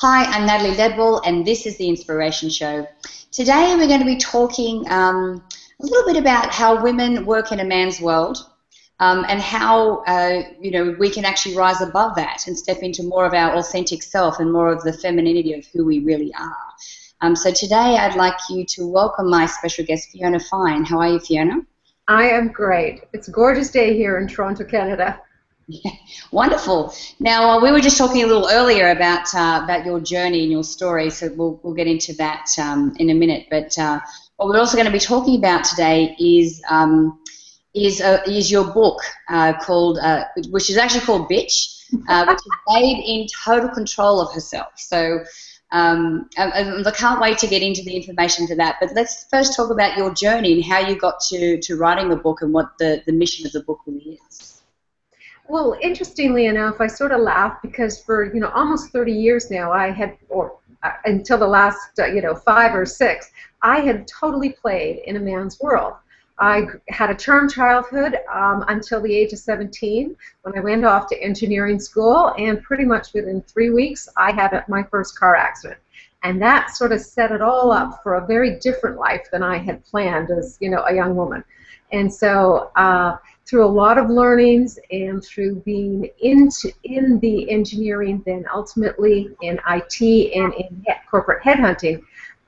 Hi, I'm Natalie Ledwell, and this is the Inspiration Show. Today we're going to be talking um, a little bit about how women work in a man's world um, and how uh, you know we can actually rise above that and step into more of our authentic self and more of the femininity of who we really are. Um, so today I'd like you to welcome my special guest, Fiona Fine. How are you, Fiona? I am great. It's a gorgeous day here in Toronto, Canada. Wonderful. Now uh, we were just talking a little earlier about uh, about your journey and your story, so we'll we'll get into that um, in a minute. But uh, what we're also going to be talking about today is um, is uh, is your book uh, called, uh, which is actually called Bitch, which is babe in total control of herself. So. Um, I, I can't wait to get into the information for that. But let's first talk about your journey and how you got to, to writing the book and what the, the mission of the book really is. Well, interestingly enough, I sort of laugh because for you know almost 30 years now, I had, or uh, until the last uh, you know five or six, I had totally played in a man's world. I had a charmed childhood um, until the age of 17 when I went off to engineering school, and pretty much within three weeks, I had my first car accident. And that sort of set it all up for a very different life than I had planned as, you know, a young woman. And so, uh, through a lot of learnings and through being into in the engineering, then ultimately in IT and in corporate headhunting,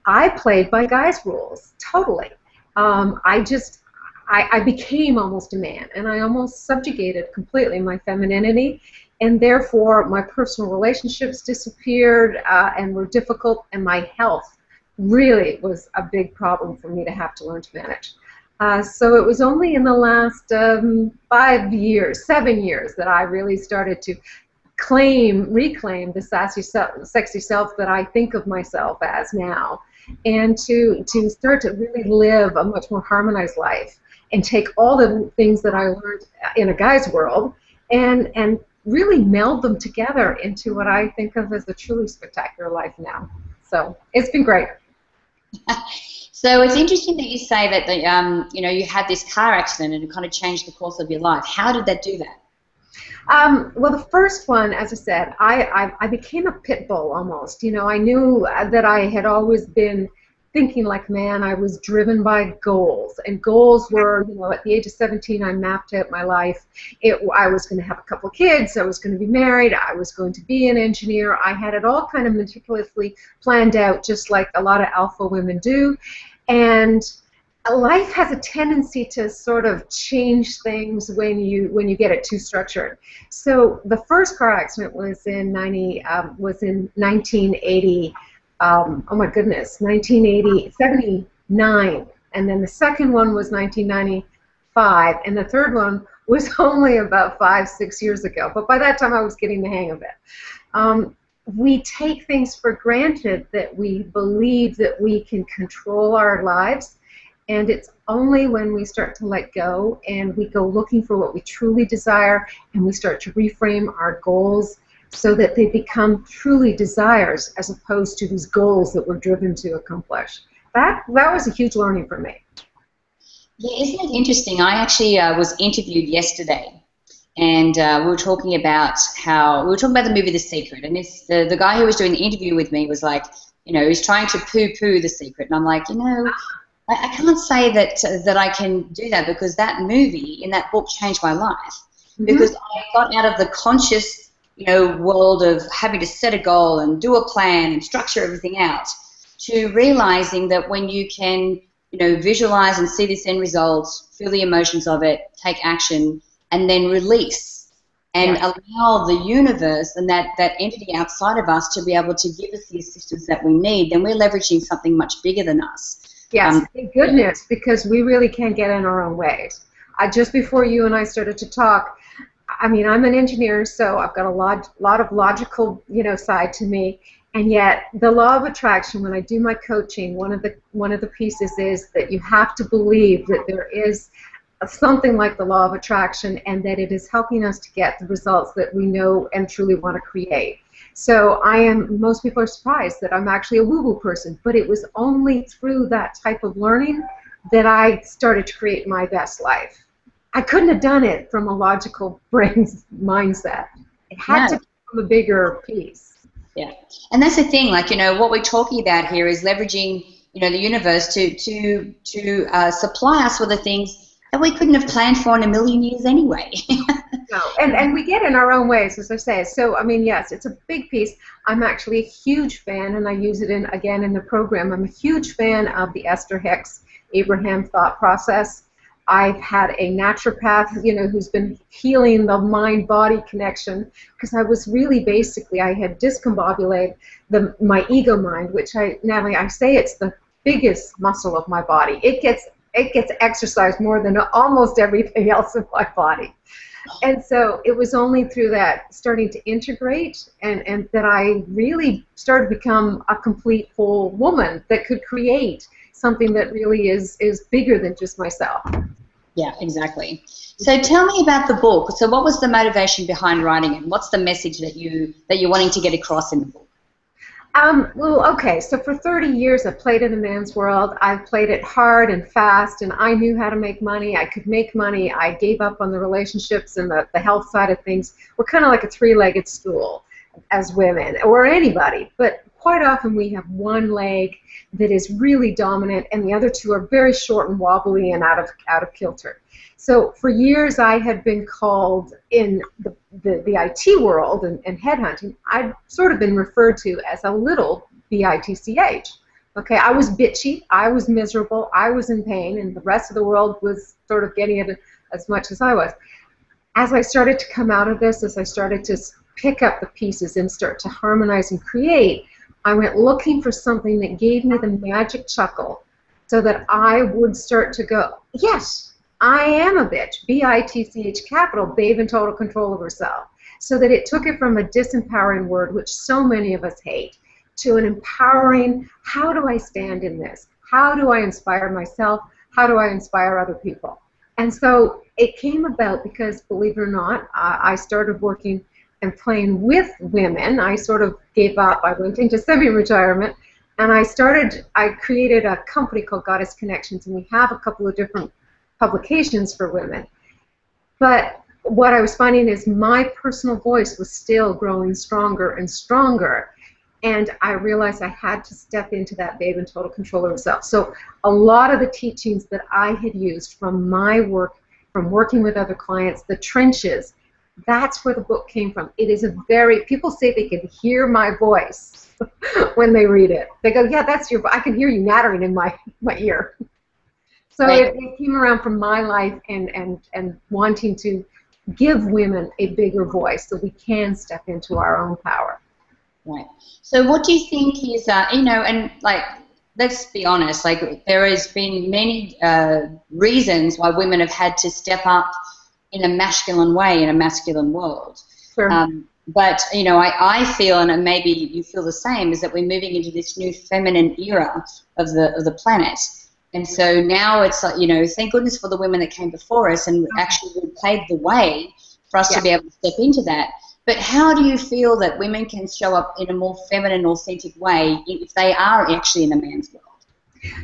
I played by guys' rules totally. Um, I just I, I became almost a man, and I almost subjugated completely my femininity, and therefore my personal relationships disappeared uh, and were difficult, and my health really was a big problem for me to have to learn to manage. Uh, so it was only in the last um, five years, seven years, that I really started to claim, reclaim the sassy, sexy self that I think of myself as now, and to to start to really live a much more harmonized life and take all the things that I learned in a guy's world and and really meld them together into what I think of as a truly spectacular life now. So it's been great. So it's interesting that you say that the, um, you know you had this car accident and it kind of changed the course of your life. How did that do that? Um, well, the first one, as I said, I, I, I became a pit bull almost. You know, I knew that I had always been thinking like man. I was driven by goals, and goals were, you know, at the age of 17, I mapped out my life. It, I was going to have a couple of kids. I was going to be married. I was going to be an engineer. I had it all kind of meticulously planned out, just like a lot of alpha women do. And life has a tendency to sort of change things when you when you get it too structured. So the first car accident was in 90 um, was in 1980. Um, oh my goodness, 1980 79, and then the second one was 1995, and the third one was only about five six years ago. But by that time, I was getting the hang of it. Um, we take things for granted that we believe that we can control our lives and it's only when we start to let go and we go looking for what we truly desire and we start to reframe our goals so that they become truly desires as opposed to these goals that we're driven to accomplish. That, that was a huge learning for me. Yeah, isn't it interesting? I actually uh, was interviewed yesterday and uh, we were talking about how we were talking about the movie The Secret, and this, the the guy who was doing the interview with me was like, you know, he's trying to poo-poo The Secret, and I'm like, you know, I, I can't say that uh, that I can do that because that movie in that book changed my life mm-hmm. because I got out of the conscious, you know, world of having to set a goal and do a plan and structure everything out to realizing that when you can, you know, visualize and see this end result, feel the emotions of it, take action and then release and yes. allow the universe and that, that entity outside of us to be able to give us the assistance that we need, then we're leveraging something much bigger than us. Yes, um, thank goodness, because we really can't get in our own ways. I, just before you and I started to talk, I mean, I'm an engineer, so I've got a lot, lot of logical, you know, side to me. And yet, the law of attraction, when I do my coaching, one of the one of the pieces is that you have to believe that there is something like the law of attraction and that it is helping us to get the results that we know and truly want to create. So I am, most people are surprised that I'm actually a woo-woo person, but it was only through that type of learning that I started to create my best life. I couldn't have done it from a logical brain mindset. It had to come from a bigger piece. Yeah, and that's the thing. Like you know, what we're talking about here is leveraging you know the universe to to to uh, supply us with the things that we couldn't have planned for in a million years anyway. no, and and we get in our own ways, as I say. So I mean, yes, it's a big piece. I'm actually a huge fan, and I use it in again in the program. I'm a huge fan of the Esther Hicks Abraham thought process. I've had a naturopath, you know, who's been healing the mind-body connection because I was really basically I had discombobulated the my ego mind, which I now I say it's the biggest muscle of my body. It gets it gets exercised more than almost everything else in my body. And so it was only through that starting to integrate and, and that I really started to become a complete whole woman that could create something that really is, is bigger than just myself. Yeah, exactly. So tell me about the book. So what was the motivation behind writing it? What's the message that you that you're wanting to get across in the book? Um, well, okay, so for 30 years I played in the man's world. I played it hard and fast, and I knew how to make money. I could make money. I gave up on the relationships and the, the health side of things. We're kind of like a three-legged stool as women, or anybody, but quite often we have one leg that is really dominant, and the other two are very short and wobbly and out of, out of kilter. So for years I had been called in the, the, the IT world and, and headhunting, I'd sort of been referred to as a little B-I-T-C-H. Okay, I was bitchy, I was miserable, I was in pain, and the rest of the world was sort of getting it as much as I was. As I started to come out of this, as I started to pick up the pieces and start to harmonize and create, I went looking for something that gave me the magic chuckle so that I would start to go, yes, I am a bitch, B-I-T-C-H capital, babe in total control of herself. So that it took it from a disempowering word, which so many of us hate, to an empowering, how do I stand in this? How do I inspire myself? How do I inspire other people? And so it came about because, believe it or not, I started working and playing with women. I sort of gave up. I went into semi-retirement, and I started. I created a company called Goddess Connections, and we have a couple of different publications for women. But what I was finding is my personal voice was still growing stronger and stronger. And I realized I had to step into that babe and total control of myself. So a lot of the teachings that I had used from my work, from working with other clients, the trenches, that's where the book came from. It is a very people say they can hear my voice when they read it. They go, "Yeah, that's your. I can hear you nattering in my my ear." So right. it, it came around from my life and, and, and wanting to give women a bigger voice so we can step into our own power. Right. So what do you think is, uh, you know, and like, let's be honest, like there has been many uh, reasons why women have had to step up in a masculine way in a masculine world. Sure. Um, but you know, I, I feel, and maybe you feel the same, is that we're moving into this new feminine era of the of the planet, and so now it's like, you know, thank goodness for the women that came before us and actually paved the way for us yeah. to be able to step into that. But how do you feel that women can show up in a more feminine, authentic way if they are actually in a man's world?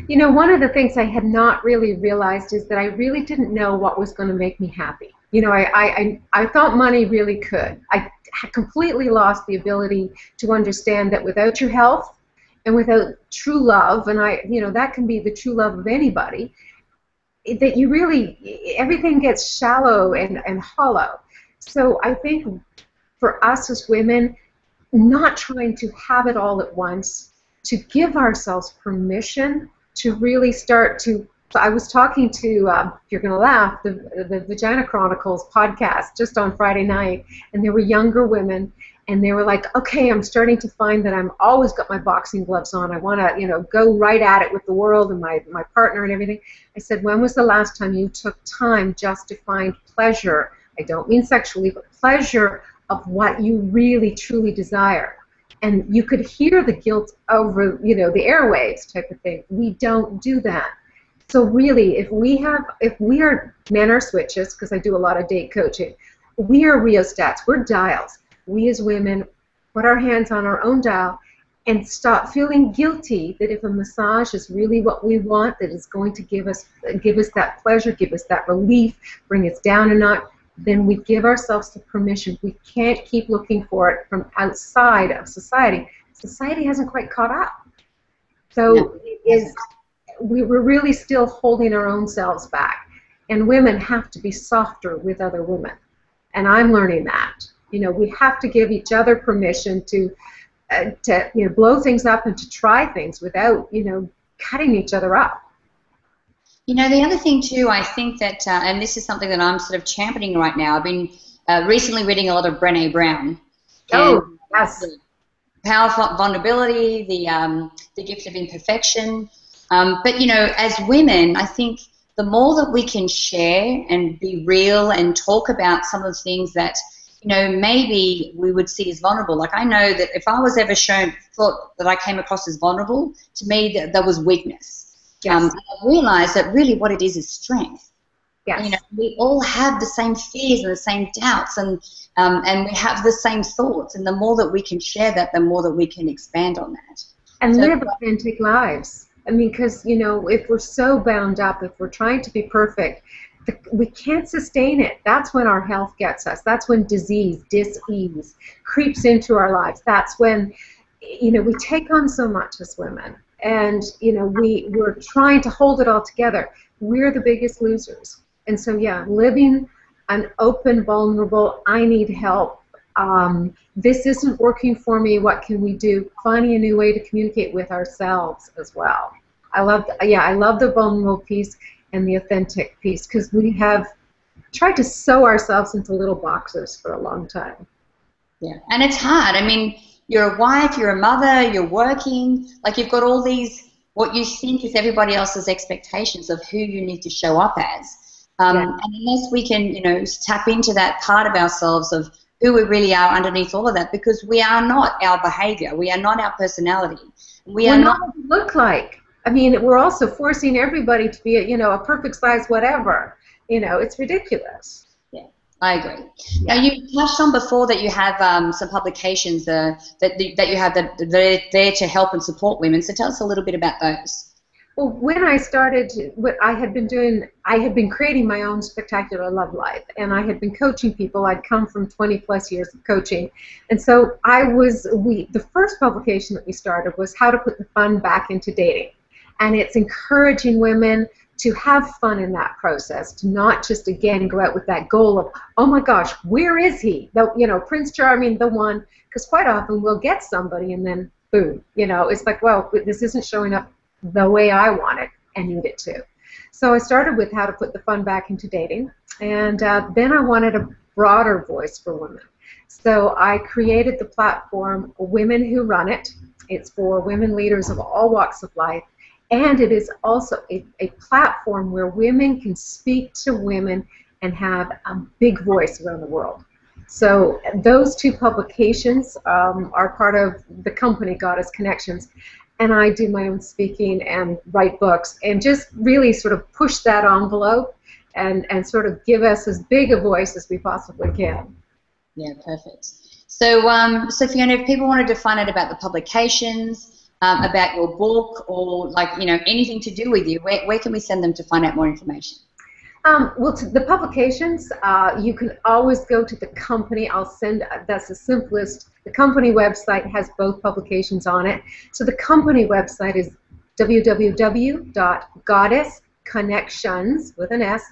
You know, one of the things I had not really realized is that I really didn't know what was going to make me happy. You know, I, I, I thought money really could. I completely lost the ability to understand that without your health, and without true love, and I, you know, that can be the true love of anybody, that you really, everything gets shallow and, and hollow. So I think for us as women, not trying to have it all at once, to give ourselves permission to really start to. I was talking to, uh, if you're going to laugh, the, the Vagina Chronicles podcast just on Friday night, and there were younger women, and they were like, okay, I'm starting to find that I'm always got my boxing gloves on. I want to, you know, go right at it with the world and my, my partner and everything. I said, when was the last time you took time just to find pleasure? I don't mean sexually, but pleasure of what you really truly desire. And you could hear the guilt over, you know, the airwaves type of thing. We don't do that. So really, if we have, if we are men are switches, because I do a lot of date coaching, we are rheostats. We're dials we as women put our hands on our own dial and stop feeling guilty that if a massage is really what we want, that is going to give us give us that pleasure, give us that relief, bring us down a notch, then we give ourselves the permission. We can't keep looking for it from outside of society. Society hasn't quite caught up. So no. is we're really still holding our own selves back. And women have to be softer with other women. And I'm learning that. You know, we have to give each other permission to uh, to you know blow things up and to try things without you know cutting each other up. You know, the other thing too, I think that, uh, and this is something that I'm sort of championing right now. I've been uh, recently reading a lot of Brené Brown. Oh, yes. Power of vulnerability, the um, the gift of imperfection. Um, but you know, as women, I think the more that we can share and be real and talk about some of the things that you know maybe we would see as vulnerable. Like I know that if I was ever shown thought that I came across as vulnerable, to me that, that was weakness. Yes. Um, I realized that really what it is is strength. Yes. You know, we all have the same fears and the same doubts, and um, and we have the same thoughts. And the more that we can share that, the more that we can expand on that. And so, live authentic lives. I mean, because, you know, if we're so bound up, if we're trying to be perfect, the, we can't sustain it. That's when our health gets us. That's when disease, dis-ease creeps into our lives. That's when, you know, we take on so much as women. And, you know, we, we're trying to hold it all together. We're the biggest losers. And so, yeah, living an open, vulnerable, I need help, um, this isn't working for me. What can we do? Finding a new way to communicate with ourselves as well. I love, the, yeah, I love the vulnerable piece and the authentic piece because we have tried to sew ourselves into little boxes for a long time. Yeah, and it's hard. I mean, you're a wife, you're a mother, you're working, like you've got all these what you think is everybody else's expectations of who you need to show up as. Um, yeah. And unless we can, you know, tap into that part of ourselves of who we really are underneath all of that because we are not our behavior. We are not our personality. We we're are not, not look like. I mean, we're also forcing everybody to be, a, you know, a perfect size whatever. You know, it's ridiculous. I agree. Yeah. Now, you touched on before that you have um, some publications uh, that that you have that they're there to help and support women. So tell us a little bit about those. Well, when I started, what I had been doing, I had been creating my own spectacular love life, and I had been coaching people. I'd come from 20 plus years of coaching, and so I was. We the first publication that we started was how to put the fun back into dating, and it's encouraging women to have fun in that process, to not just again go out with that goal of, oh my gosh, where is he? The, you know, Prince Charming, the one. Because quite often we'll get somebody and then boom, you know, it's like, well, this isn't showing up the way I want it and need it to. So I started with how to put the fun back into dating, and uh, then I wanted a broader voice for women. So I created the platform Women Who Run It. It's for women leaders of all walks of life, and it is also a, a platform where women can speak to women and have a big voice around the world. So those two publications um, are part of the company Goddess Connections, and I do my own speaking and write books and just really sort of push that envelope and, and sort of give us as big a voice as we possibly can. Yeah, perfect. So, um, so Fiona, if people wanted to find out about the publications, um, about your book, or like you know anything to do with you, where, where can we send them to find out more information? Um, well, the publications, uh, you can always go to the company. I'll send, that's the simplest. The company website has both publications on it. So the company website is www.goddessconnections with an S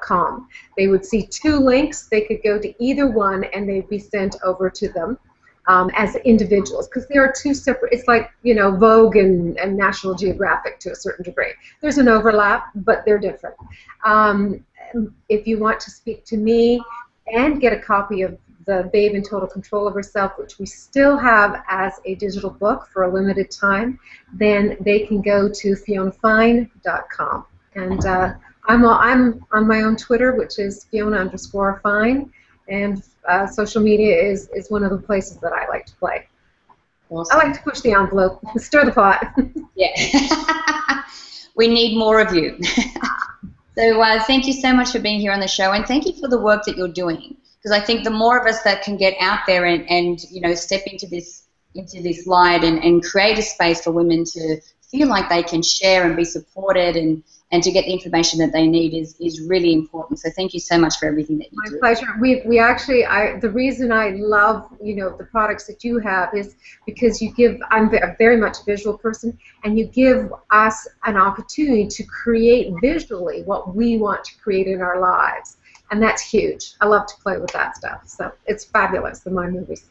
Com. They would see two links. They could go to either one and they'd be sent over to them um, as individuals because there are two separate. It's like you know Vogue and, and National Geographic to a certain degree. There's an overlap, but they're different. Um, if you want to speak to me and get a copy of the Babe in Total Control of Herself, which we still have as a digital book for a limited time, then they can go to fionafine.com. And uh, I'm, I'm on my own Twitter, which is Fiona underscore Fine and uh, social media is, is one of the places that I like to play. Awesome. I like to push the envelope, stir the pot. yeah. we need more of you. so uh, thank you so much for being here on the show, and thank you for the work that you're doing. Because I think the more of us that can get out there and, and you know step into this into this light and, and create a space for women to feel like they can share and be supported and and to get the information that they need is, is really important. So thank you so much for everything that you My do. My pleasure. We, we actually, I, the reason I love, you know, the products that you have is because you give, I'm a very much a visual person, and you give us an opportunity to create visually what we want to create in our lives. And that's huge. I love to play with that stuff. So it's fabulous Mind Movies.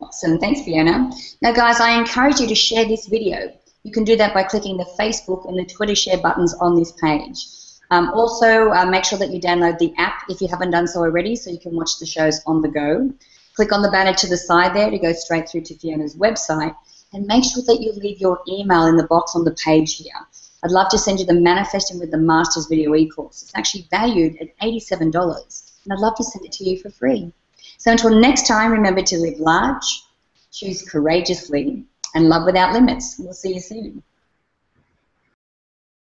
Awesome. Thanks, Fiona. Now, guys, I encourage you to share this video. You can do that by clicking the Facebook and the Twitter share buttons on this page. Um, also, uh, make sure that you download the app if you haven't done so already so you can watch the shows on the go. Click on the banner to the side there to go straight through to Fiona's website and make sure that you leave your email in the box on the page here. I'd love to send you the Manifesting with the Masters video e-course. It's actually valued at $87 and I'd love to send it to you for free. So until next time, remember to live large, choose courageously, and love without limits. We'll see you soon.